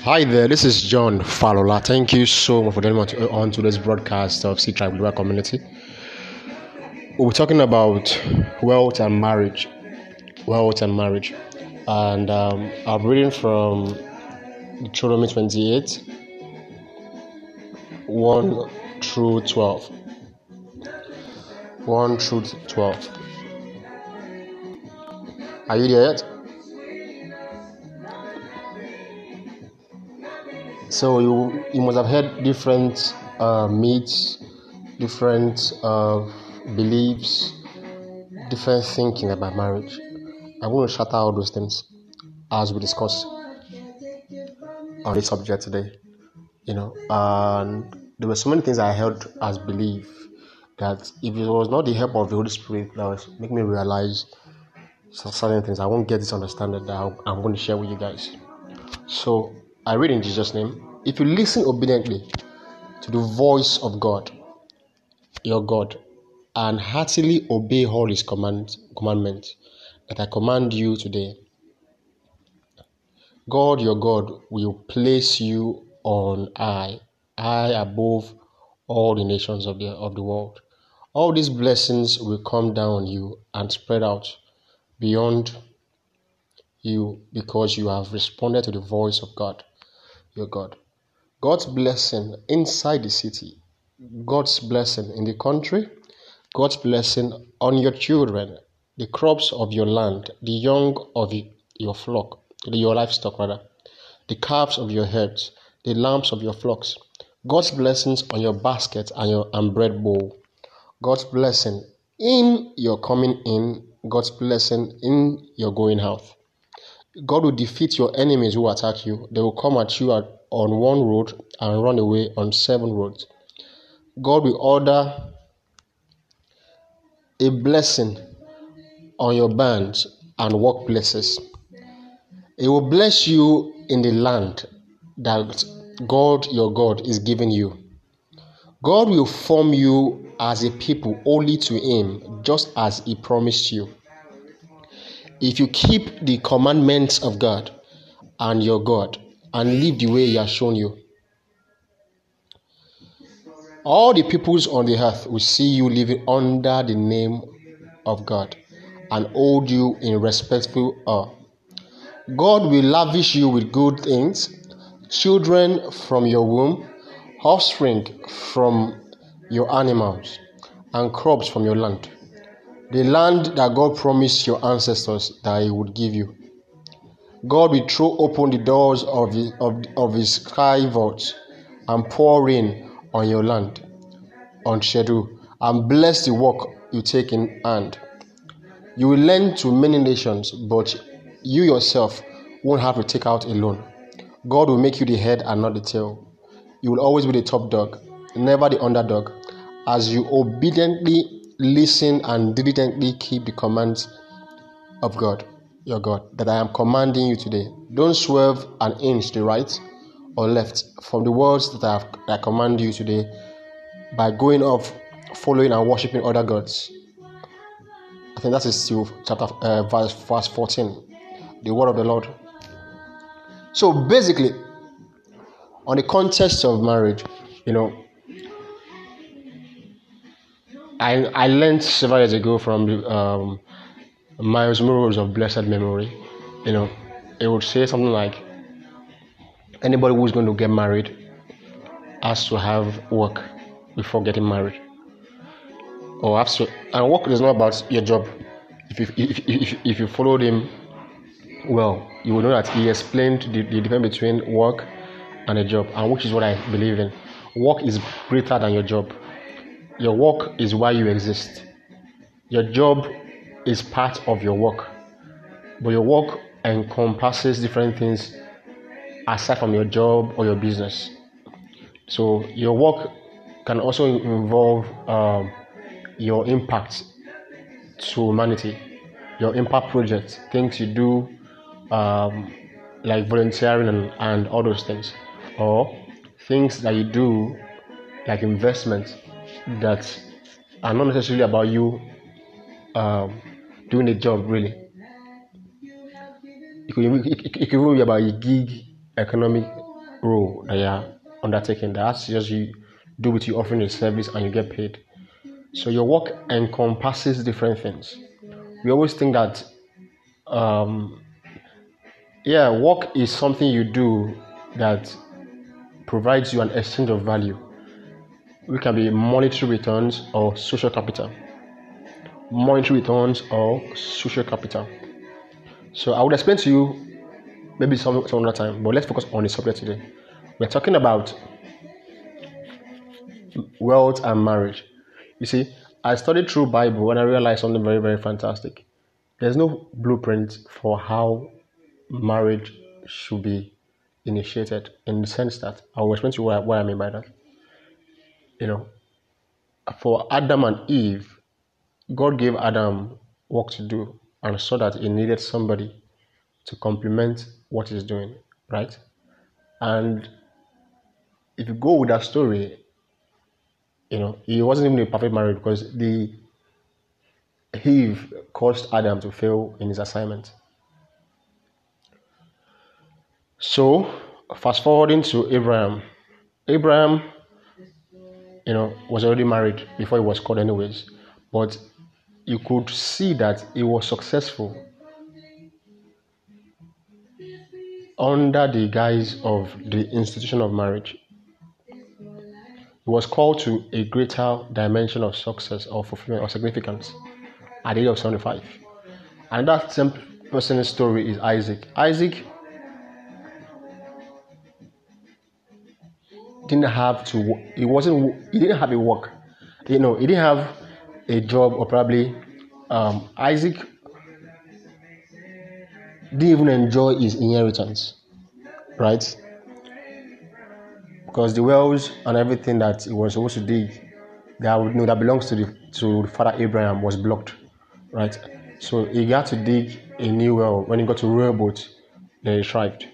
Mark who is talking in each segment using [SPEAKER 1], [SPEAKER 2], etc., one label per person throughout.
[SPEAKER 1] Hi there, this is John Falola. Thank you so much for joining on, on today's broadcast of C Tribe Global Community. We're talking about wealth and marriage. Wealth and marriage. And um, I'm reading from Deuteronomy 28 1 through 12. 1 through 12. Are you there yet? So you you must have heard different uh, myths, different uh, beliefs, different thinking about marriage. I'm going to shatter all those things as we discuss on this subject today. You know, and there were so many things I held as belief that if it was not the help of the Holy Spirit that was making me realize certain things, I won't get this understanding that I'm going to share with you guys. So I read in Jesus' name. If you listen obediently to the voice of God, your God, and heartily obey all his command, commandments that I command you today, God, your God, will place you on high, high above all the nations of the, of the world. All these blessings will come down on you and spread out beyond you because you have responded to the voice of God, your God. God's blessing inside the city, God's blessing in the country, God's blessing on your children, the crops of your land, the young of your flock, your livestock rather, the calves of your herds, the lambs of your flocks. God's blessings on your basket and your and bread bowl. God's blessing in your coming in, God's blessing in your going out. God will defeat your enemies who attack you. They will come at you at on one road and run away on seven roads. God will order a blessing on your bands and workplaces. He will bless you in the land that God, your God, is giving you. God will form you as a people only to Him, just as He promised you. If you keep the commandments of God and your God, and live the way He has shown you. All the peoples on the earth will see you living under the name of God and hold you in respectful awe. God will lavish you with good things, children from your womb, offspring from your animals, and crops from your land. The land that God promised your ancestors that He would give you. God will throw open the doors of his, of, of his sky vault and pour rain on your land on schedule and bless the work you take in hand. You will lend to many nations, but you yourself won't have to take out a loan. God will make you the head and not the tail. You will always be the top dog, never the underdog, as you obediently listen and diligently keep the commands of God your God that I am commanding you today. Don't swerve an inch to the right or left from the words that I, have, that I command you today by going off following and worshiping other gods. I think that is still chapter uh, verse, verse 14, the word of the Lord. So basically, on the context of marriage, you know, I I learned several years ago from um, Myles Munroe of blessed memory, you know, it would say something like, anybody who's going to get married has to have work before getting married. Or has to, and work is not about your job. If you, if, if, if you followed him well, you will know that he explained the, the difference between work and a job, and which is what I believe in. Work is greater than your job. Your work is why you exist. Your job is part of your work, but your work encompasses different things aside from your job or your business. So your work can also involve um, your impact to humanity, your impact projects, things you do um, like volunteering and, and all those things, or things that you do like investments that are not necessarily about you um, doing a job really. It could, it, it, could even be about a gig economic role that you are undertaking. That's just you do with you offering a service and you get paid. So your work encompasses different things. We always think that, um, yeah, work is something you do that provides you an exchange of value. We can be monetary returns or social capital. Monetary returns or social capital. So I would explain to you maybe some, some other time, but let's focus on the subject today. We're talking about wealth and marriage. You see, I studied through Bible and I realized something very, very fantastic. There's no blueprint for how marriage should be initiated in the sense that I will explain to you what what I mean by that. You know, for Adam and Eve, God gave Adam work to do and saw that he needed somebody to complement what he's doing, right? And if you go with that story, you know, he wasn't even a perfect marriage because the Eve caused Adam to fail in his assignment. So, fast forwarding to Abraham. Abraham, you know, was already married before he was called, anyways. But you could see that he was successful under the guise of the institution of marriage. He was called to a greater dimension of success or fulfillment or significance at the age of 75. And that same person's story is Isaac. Isaac didn't have to he wasn't he didn't have a work. You know he didn't have a job or probably um, isaac didn't even enjoy his inheritance right? Because the wells and everything that he was supposed to dig that you know that belongs to the to father abraham was blocked right? So he got to dig a new well. When he got to Rehoboth then he thrived.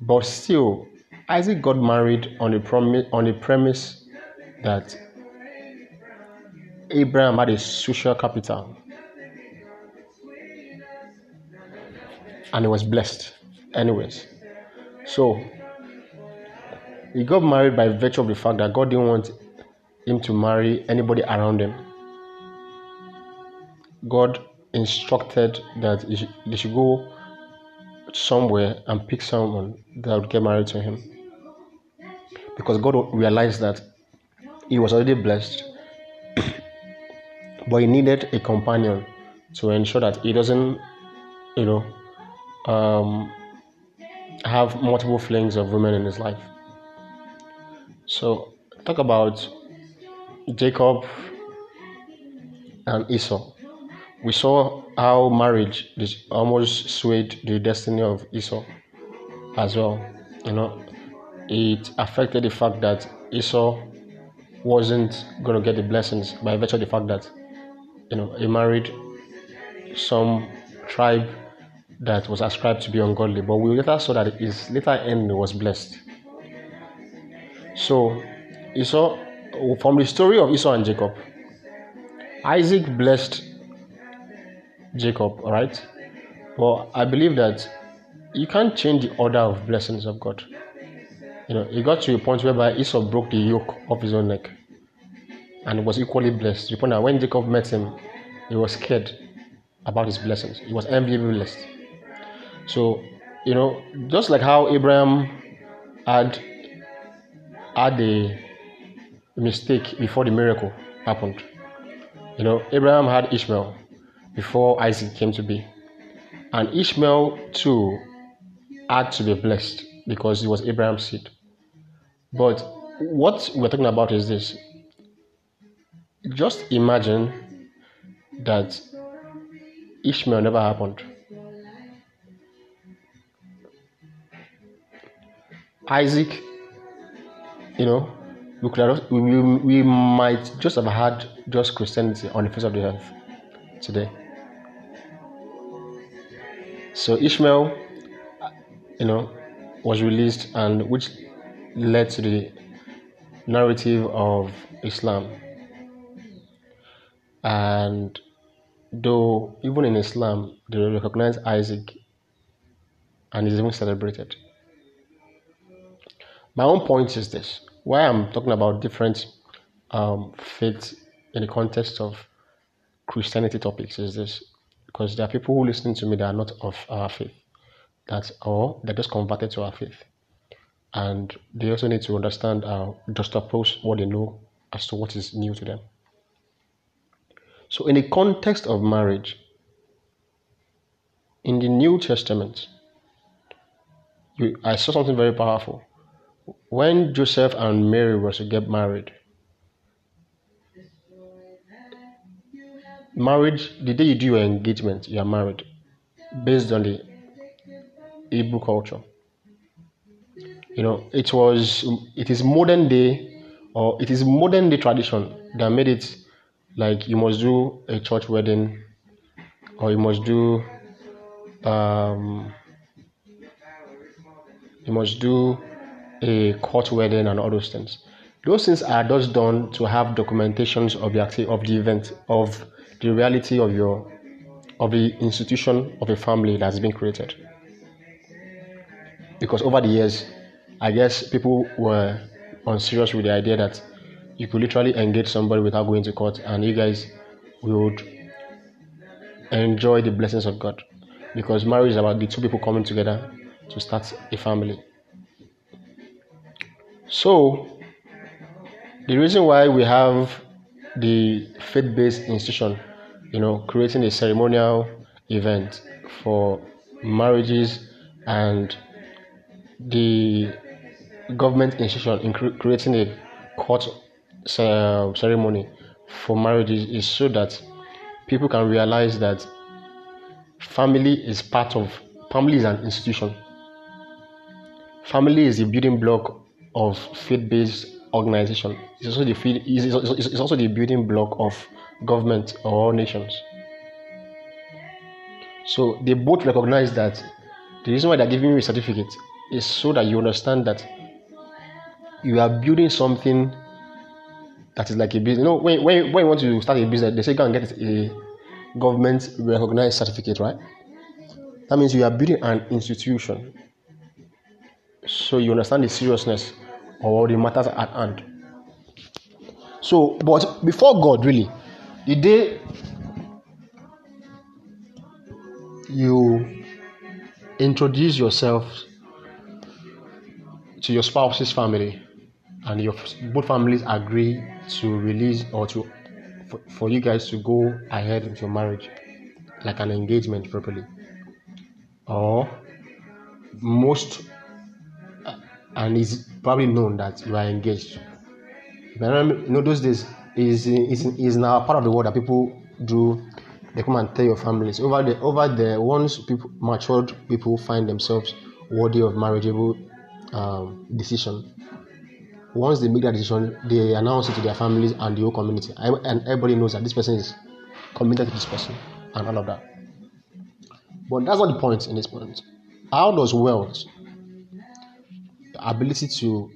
[SPEAKER 1] But still Isaac got married on the on premise that Abraham had a social capital and he was blessed anyways. So he got married by virtue of the fact that God didn't want him to marry anybody around him. God instructed that he they should go somewhere and pick someone that would get married to him because God realized that he was already blessed, but he needed a companion to ensure that he doesn't, you know, um, have multiple flings of women in his life. So, talk about Jacob and Esau. We saw how marriage almost swayed the destiny of Esau as well. You know, it affected the fact that Esau wasn't going to get the blessings by virtue of the fact that you know he married some tribe that was ascribed to be ungodly. But we later saw that his later end was blessed. So esau from the story of esau and jacob isaac blessed jacob all right but i believe that you can't change the order of blessings of god you know, he got to a point whereby Esau broke the yoke of his own neck and was equally blessed. The point when Jacob met him, he was scared about his blessings. He was enviably blessed. So, you know, just like how Abraham had had a mistake before the miracle happened. You know, Abraham had Ishmael before Isaac came to be. And Ishmael too had to be blessed because he was Abraham's seed. But what we're talking about is this just imagine that Ishmael never happened. Isaac, you know, we could have, we, we might just have had just Christianity on the face of the earth today. So Ishmael, you know, was released, and which led to the narrative of Islam. And though even in Islam they recognize Isaac and is even celebrated. My own point is this: why I'm talking about different um, faiths in the context of Christianity topics is this, because there are people who listen to me that are not of our faith, that's all, they're just converted to our faith, and they also need to understand uh, just oppose what they know as to what is new to them. So, in the context of marriage, in the New Testament, you, I saw something very powerful. When Joseph and Mary were to get married, marriage, the day you do your engagement, you are married based on the Hebrew culture. You know, it was, it is modern day, or it is modern day tradition that made it like you must do a church wedding or you must do um, you must do a court wedding and all those things. Those things are just done to have documentations of the activity of the event of the reality of your of the institution of a family that's been created. Because over the years i guess people were unserious with the idea that you could literally engage somebody without going to court and you guys would enjoy the blessings of God. Because marriage is about the two people coming together to start a family. So, the reason why we have the faith based institution, you know, creating a ceremonial event for marriages and the government institution in creating a court ceremony for marriage is, so that people can realize that family is part of family is an institution. Family is the building block of faith-based organization. It's also the it's also the building block of government or nations. So they both recognize that the reason why they're giving you a certificate is so that you understand that you are building something that is like a business. You know, when, when, when you want to start a business, they say go and get a government recognized certificate, right? That means you are building an institution. So you understand the seriousness of or the matters at hand. So, but before God, really, the day you introduce yourself to your spouse's family, and your both families agree to release or to for, for you guys to go ahead with your marriage like an engagement properly? Or most uh, and it's probably known that you are engaged. But you know those days is is is now part of the world that people do they come and tell your families. Over the over the once people matured people find themselves worthy of marriageable um, decision once they make that decision, they announce it to their families and the whole community. And everybody knows that this person is committed to this person and all of that. But that's not the point in this point. How does wealth, the ability to,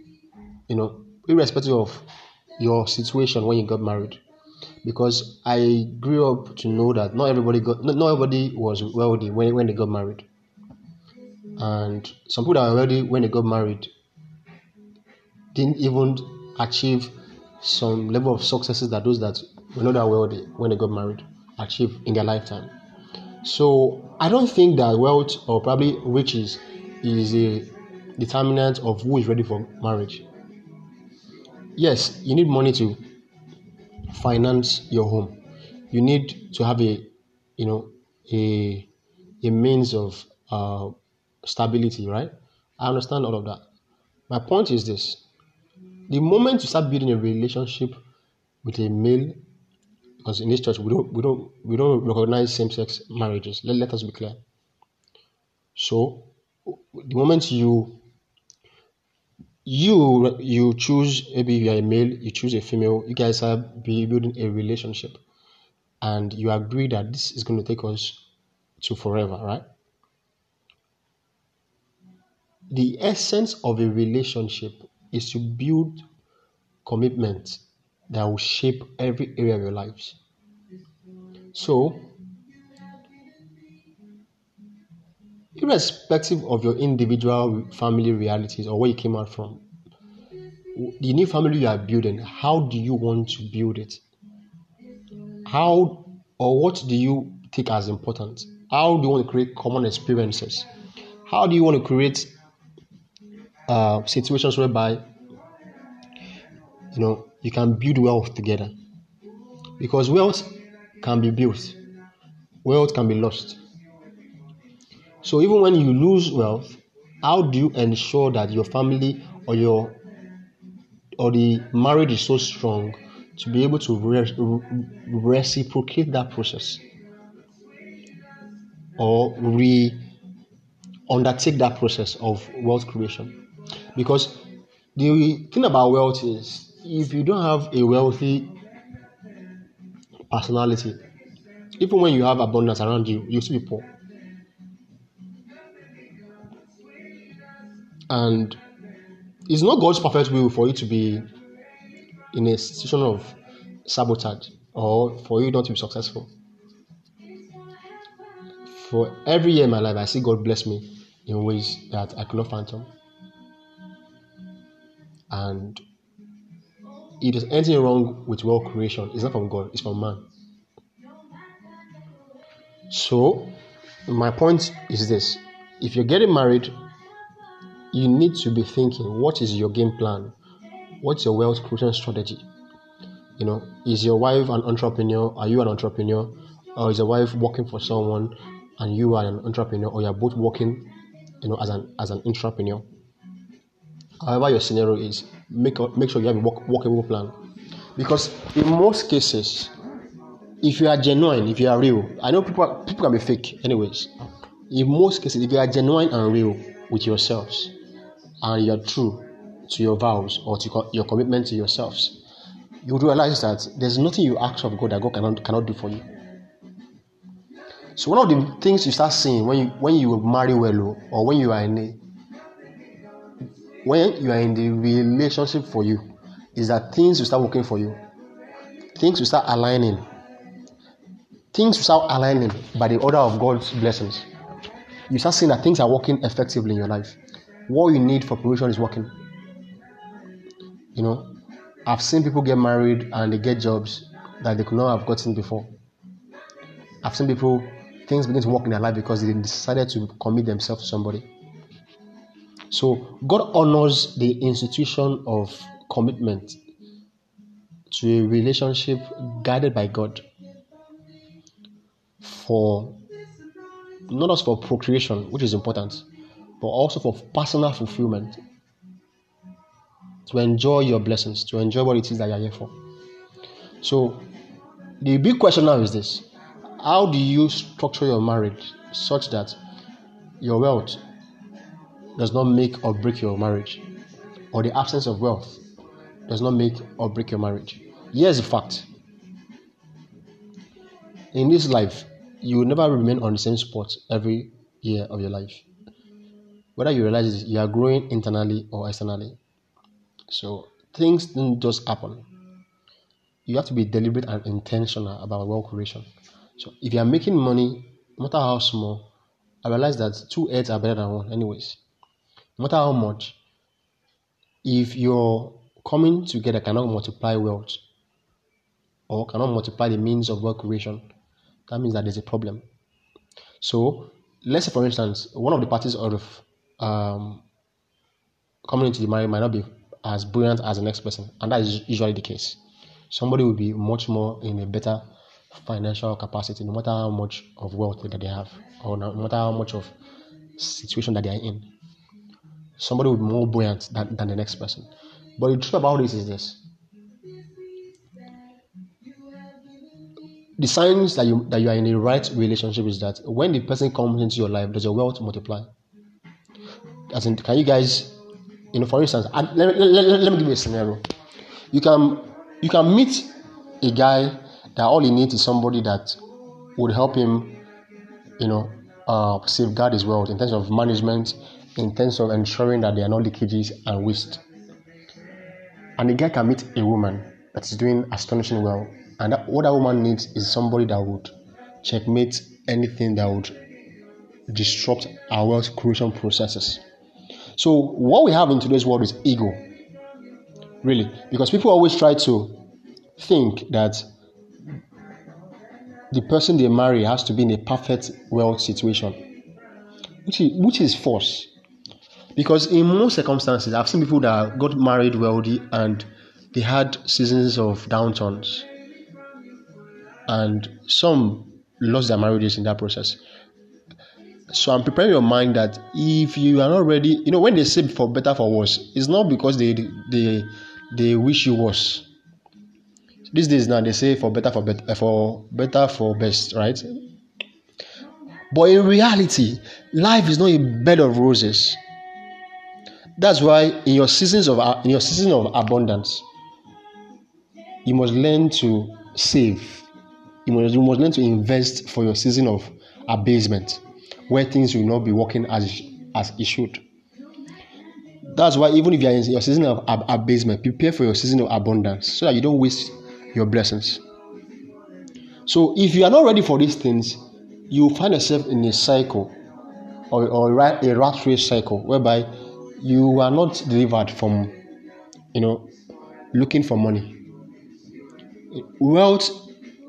[SPEAKER 1] you know, irrespective of your situation when you got married, because I grew up to know that not everybody got, not everybody was wealthy when, when they got married. And some people that were wealthy when they got married didn't even achieve some level of successes that those that were not that wealthy when they got married achieve in their lifetime. So I don't think that wealth or probably riches is a determinant of who is ready for marriage. Yes, you need money to finance your home. You need to have a, you know, a a means of uh, stability, right? I understand all of that. My point is this: the moment you start building a relationship with a male, because in this church we don't we don't we don't recognize same-sex marriages. Let, let us be clear. So the moment you you you choose maybe you are a male, you choose a female, you guys are building a relationship and you agree that this is going to take us to forever, right? The essence of a relationship is to build commitment that will shape every area of your lives. So, irrespective of your individual family realities or where you came out from, the new family you are building, how do you want to build it? How or what do you take as important? How do you want to create common experiences? How do you want to create uh, situations whereby you know you can build wealth together? Because wealth can be built, wealth can be lost. So even when you lose wealth, how do you ensure that your family or your or the marriage is so strong to be able to re- reciprocate that process or re undertake that process of wealth creation because the thing about wealth is if you don't have a wealthy personality even when you have abundance around you you still be poor and it's not God's perfect will for you to be in a situation of sabotage or for you not to be successful. For every year in my life, I see God bless me in ways that I cannot fathom. And it is anything wrong with wealth creation. It's not from God, it's from man. So, my point is this if you're getting married, you need to be thinking what is your game plan? What's your wealth creation strategy? You know, is your wife an entrepreneur? Are you an entrepreneur? Or is your wife working for someone and you are an entrepreneur or you're both working, you know, as an as an entrepreneur? However your scenario is, make make sure you have a work, workable plan. Because in most cases, if you are genuine, if you are real, I know people people can be fake anyways. In most cases, if you are genuine and real with yourselves, and you're true to your vows or to your commitment to yourselves, you realize that there's nothing you ask of God that God cannot, cannot do for you. So one of the things you start seeing when you when you marry well or when you are in a when you are in the relationship for you is that things will start working for you. Things will start aligning. Things will start aligning by the order of God's blessings. You start seeing that things are working effectively in your life what you need for promotion is working. You know, I've seen people get married and they get jobs that they could not have gotten before. I've seen people things begin to work in their life because they decided to commit themselves to somebody. So God honors the institution of commitment to a relationship guided by God for not just for procreation, which is important, but also for personal fulfillment. To enjoy your blessings, to enjoy what it is that you're here for. So, the big question now is this How do you structure your marriage such that your wealth does not make or break your marriage, or the absence of wealth does not make or break your marriage? Here's the fact in this life, you will never remain on the same spot every year of your life whether you realize it, you are growing internally or externally. So things don't just happen. You have to be deliberate and intentional about wealth creation. So if you are making money, no matter how small, I realize that two heads are better than one, anyways. No matter how much, if you're coming together cannot multiply wealth or cannot multiply the means of wealth creation, that means that there's a problem. So let's say for instance, one of the parties of um, coming into the marriage might not be as brilliant as the next person, and that is usually the case. Somebody will be much more in a better financial capacity, no matter how much of wealth that they have, or no matter how much of situation that they are in. Somebody will be more buoyant than, than the next person. But the truth about this is this. The signs that you that you are in a right relationship is that when the person comes into your life, does your wealth multiply? as in, can you guys, you know, for instance, let, let, let, let me give you a scenario. You can you can meet a guy that all he needs is somebody that would help him, you know, uh, safeguard his wealth in terms of management, in terms of ensuring that there are no leakages and waste. And a guy can meet a woman that is doing astonishing well, and that, what that woman needs is somebody that would checkmate anything that would disrupt our wealth creation processes. So, what we have in today's world is ego. Really. Because people always try to think that the person they marry has to be in a perfect wealth situation, which is, which is false. Because in most circumstances, I've seen people that got married wealthy and they had seasons of downturns, and some lost their marriages in that process. So I'm preparing your mind that if you are not ready, you know, when they say for better for worse, it's not because they they they wish you worse. These days now they say for better for better for better for best, right? But in reality, life is not a bed of roses. That's why in your seasons of in your season of abundance, you must learn to save. You must, you must learn to invest for your season of abasement, where things will not be working as as it should. That's why even if you are in your season of ab- abasement, prepare for your season of abundance so that you don't waste your blessings. So if you are not ready for these things, you find yourself in a cycle or, or a rat race cycle whereby you are not delivered from you know looking for money. Wealth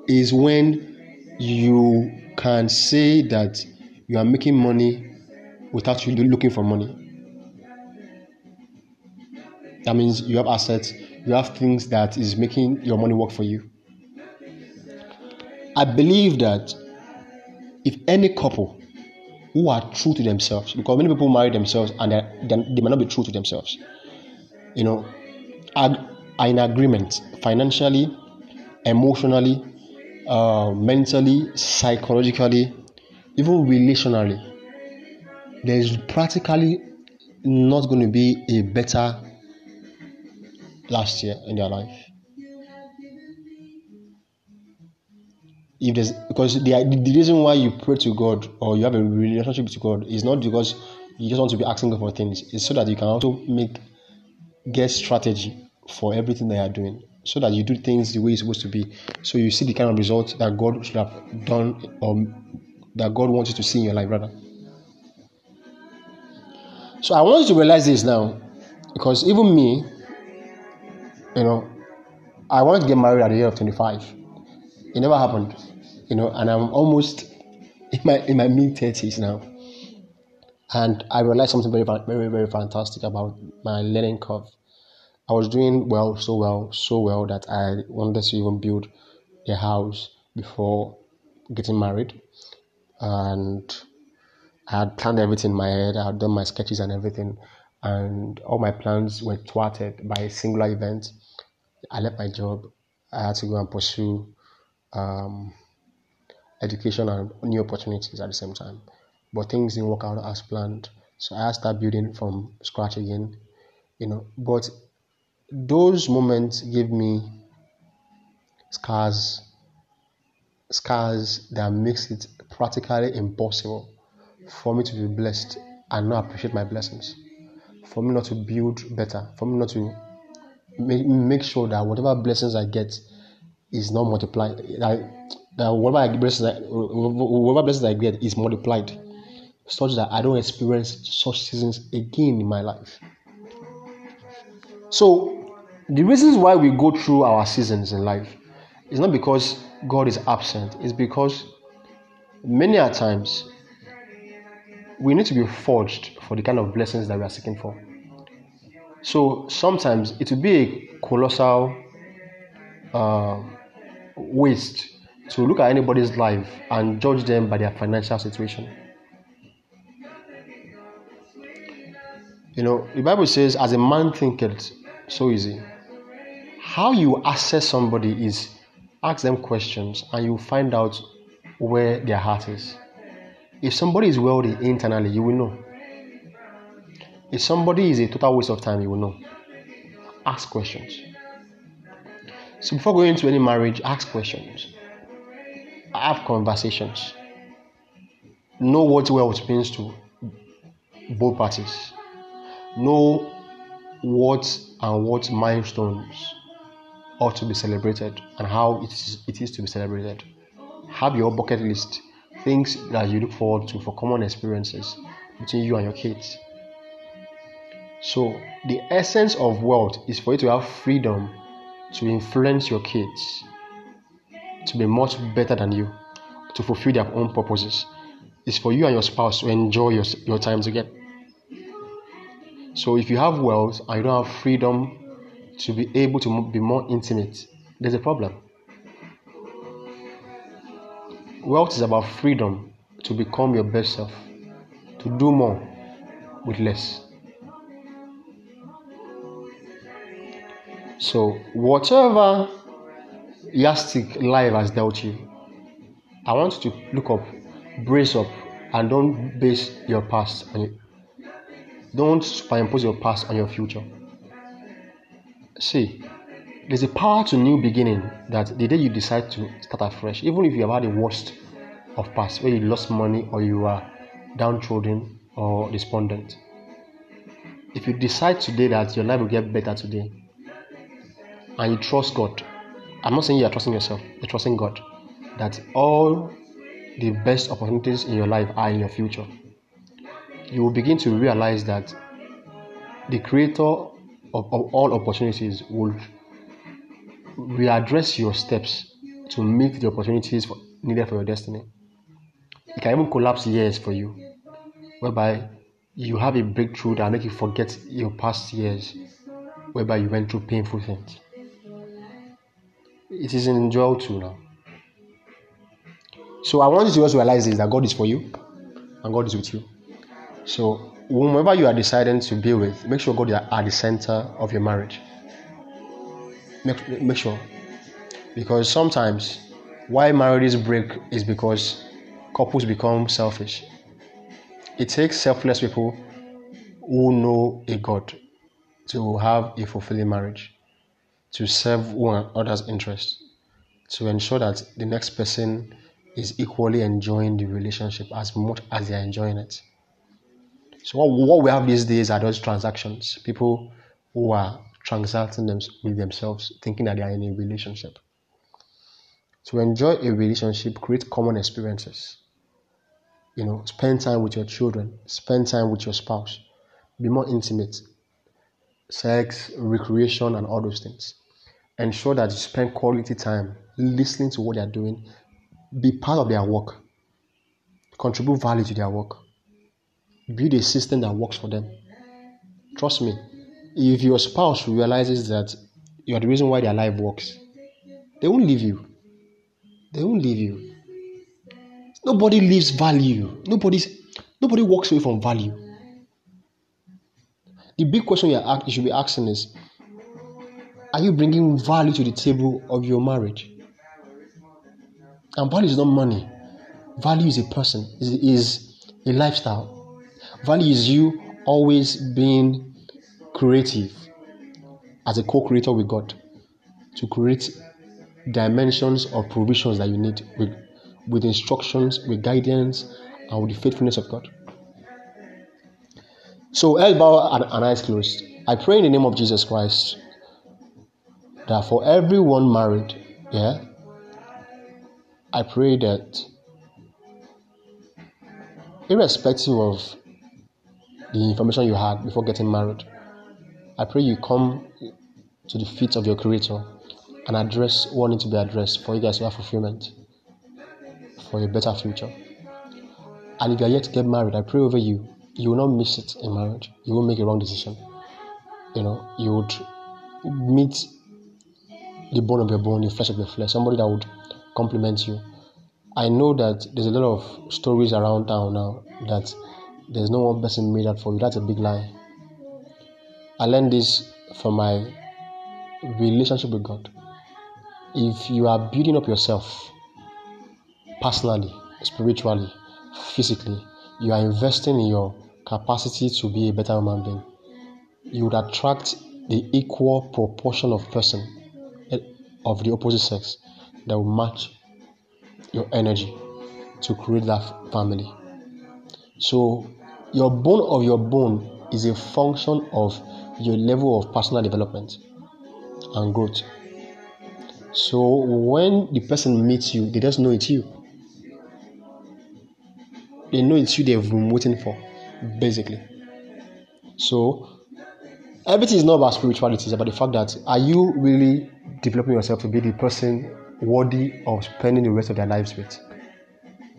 [SPEAKER 1] is when you can say that you are making money without you looking for money. That means you have assets you have things that is making your money work for you. I believe that if any couple who are true to themselves. Because many people marry themselves and they, might not be true to themselves. You know are, are in agreement financially emotionally uh, mentally psychologically even relationally. There is practically not going to be a better last year in their life if there's because the, the reason why you pray to God or you have a relationship with God is not because you just want to be asking God for things. It's so that you can also make get strategy for everything that you are doing, so that you do things the way it's supposed to be. So you see the kind of results that God should have done or that God wants you to see in your life, rather. So I want you to realize this now, because even me, you know, I wanted to get married at the age of 25. It never happened you know, and I'm almost in my in my mid thirties now, and I realized something very very very fantastic about my learning curve. I was doing well, so well, so well that I wanted to even build a house before getting married, and I had planned everything in my head. I had done my sketches and everything, and all my plans were thwarted by a singular event. I left my job. I had to go and pursue um, education and new opportunities at the same time. But things didn't work out as planned. So I started building from scratch again, you know. But those moments gave me scars, scars that makes it practically impossible for me to be blessed and not appreciate my blessings, for me not to build better, for me not to make, make sure that whatever blessings I get is not multiplied. I, that whatever blessings I, whatever blessings I get is multiplied, such that I don't experience such seasons again in my life. So, the reasons why we go through our seasons in life is not because God is absent, it's because many a times we need to be forged for the kind of blessings that we are seeking for. So sometimes it will be a colossal uh, waste to look at anybody's life and judge them by their financial situation. You know, the Bible says, as a man thinketh, so is he. How you assess somebody is ask them questions and you find out where their heart is. If somebody is wealthy internally, you will know. If somebody is a total waste of time, you will know. Ask questions. So before going into any marriage, ask questions have conversations. Know what wealth means to both parties. Know what and what milestones ought to be celebrated and how it is, it is to be celebrated. Have your bucket list, things that you look forward to for common experiences between you and your kids. So, the essence of wealth is for you to have freedom to influence your kids to be much better than you, to fulfill their own purposes. It's for you and your spouse to enjoy your, your time together. So, if you have wealth and you don't have freedom to be able to be more intimate, there's a problem. Wealth is about freedom to become your best self, to do more with less. So, whatever yardstick life has dealt you, I want you to look up, brace up, and don't base your past on it. Don't superimpose your past on your future. See, there's a power to new beginning that the day you decide to start afresh, even if you have had the worst of past, where you lost money or you are downtrodden or despondent. If you decide today that your life will get better today, and you trust God, I'm not saying you are trusting yourself, you're trusting God, that all the best opportunities in your life are in your future. You will begin to realize that the creator of, of all opportunities will readdress your steps to meet the opportunities for, needed for your destiny. It can even collapse years for you, whereby you have a breakthrough that make you forget your past years, whereby you went through painful things. It is in Joel 2 now. So I want you to also realize this that God is for you and God is with you. So whomever you are deciding to be with, make sure God is at the center of your marriage. Make, make sure. Because sometimes why marriages break is because couples become selfish. It takes selfless people who know a God to have a fulfilling marriage, to serve one another's interests, to ensure that the next person is equally enjoying the relationship as much as they are enjoying it. So what, what we have these days are those transactions. People who are transacting them with themselves, thinking that they are in a relationship. To enjoy a relationship, create common experiences. You know, spend time with your children, spend time with your spouse, be more intimate. Sex, recreation, and all those things. Ensure that you spend quality time listening to what they are doing, be part of their work, contribute value to their work, build a system that works for them. Trust me, if your spouse realizes that you are the reason why their life works, they won't leave you. They won't leave you. Nobody leaves value. Nobody's nobody walks away from value. The big question you, are, you should be asking is Are you bringing value to the table of your marriage? And value is not money. Value is a person, is, is a lifestyle. Value is you always being creative as a co creator with God to create dimensions of provisions that you need with, with instructions, with guidance, and with the faithfulness of God. So, elbow and, and eyes closed. I pray in the name of Jesus Christ that for everyone married, yeah, I pray that irrespective of the information you had before getting married, I pray you come to the feet of your Creator and address what needs to be addressed for you guys to have fulfillment for a better future. And if you are yet to get married, I pray over you, you will not miss it in marriage. You won't make a wrong decision. You know, you would meet the bone of your bone, the flesh of your flesh, somebody that would compliment you. I know that there's a lot of stories around town now that there's no one person made that for you. That's a big lie. I learned this from my relationship with God. If you are building up yourself personally, spiritually, physically, you are investing in your capacity to be a better human being. You would attract the equal proportion of person of the opposite sex that will match your energy to create that family. So, your bone of your bone is a function of your level of personal development and growth. So, when the person meets you, they just know it's you. They know it's you they've been waiting for, basically. So, everything is not about spirituality, it's about the fact that are you really developing yourself to be the person worthy of spending the rest of their lives with?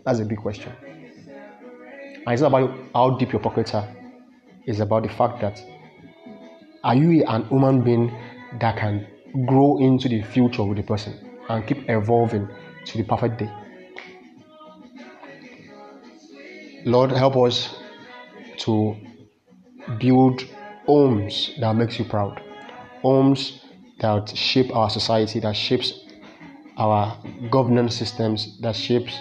[SPEAKER 1] That's a big question. And it's not about how deep your pockets are, it's about the fact that are you an human being that can grow into the future with the person and keep evolving to the perfect day? Lord, help us to build homes that makes you proud, homes that shape our society, that shapes our governance systems, that shapes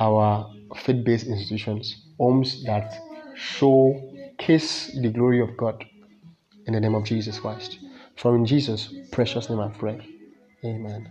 [SPEAKER 1] our faith-based institutions, homes that show kiss the glory of God in the name of Jesus Christ. From Jesus' precious name I pray. Amen.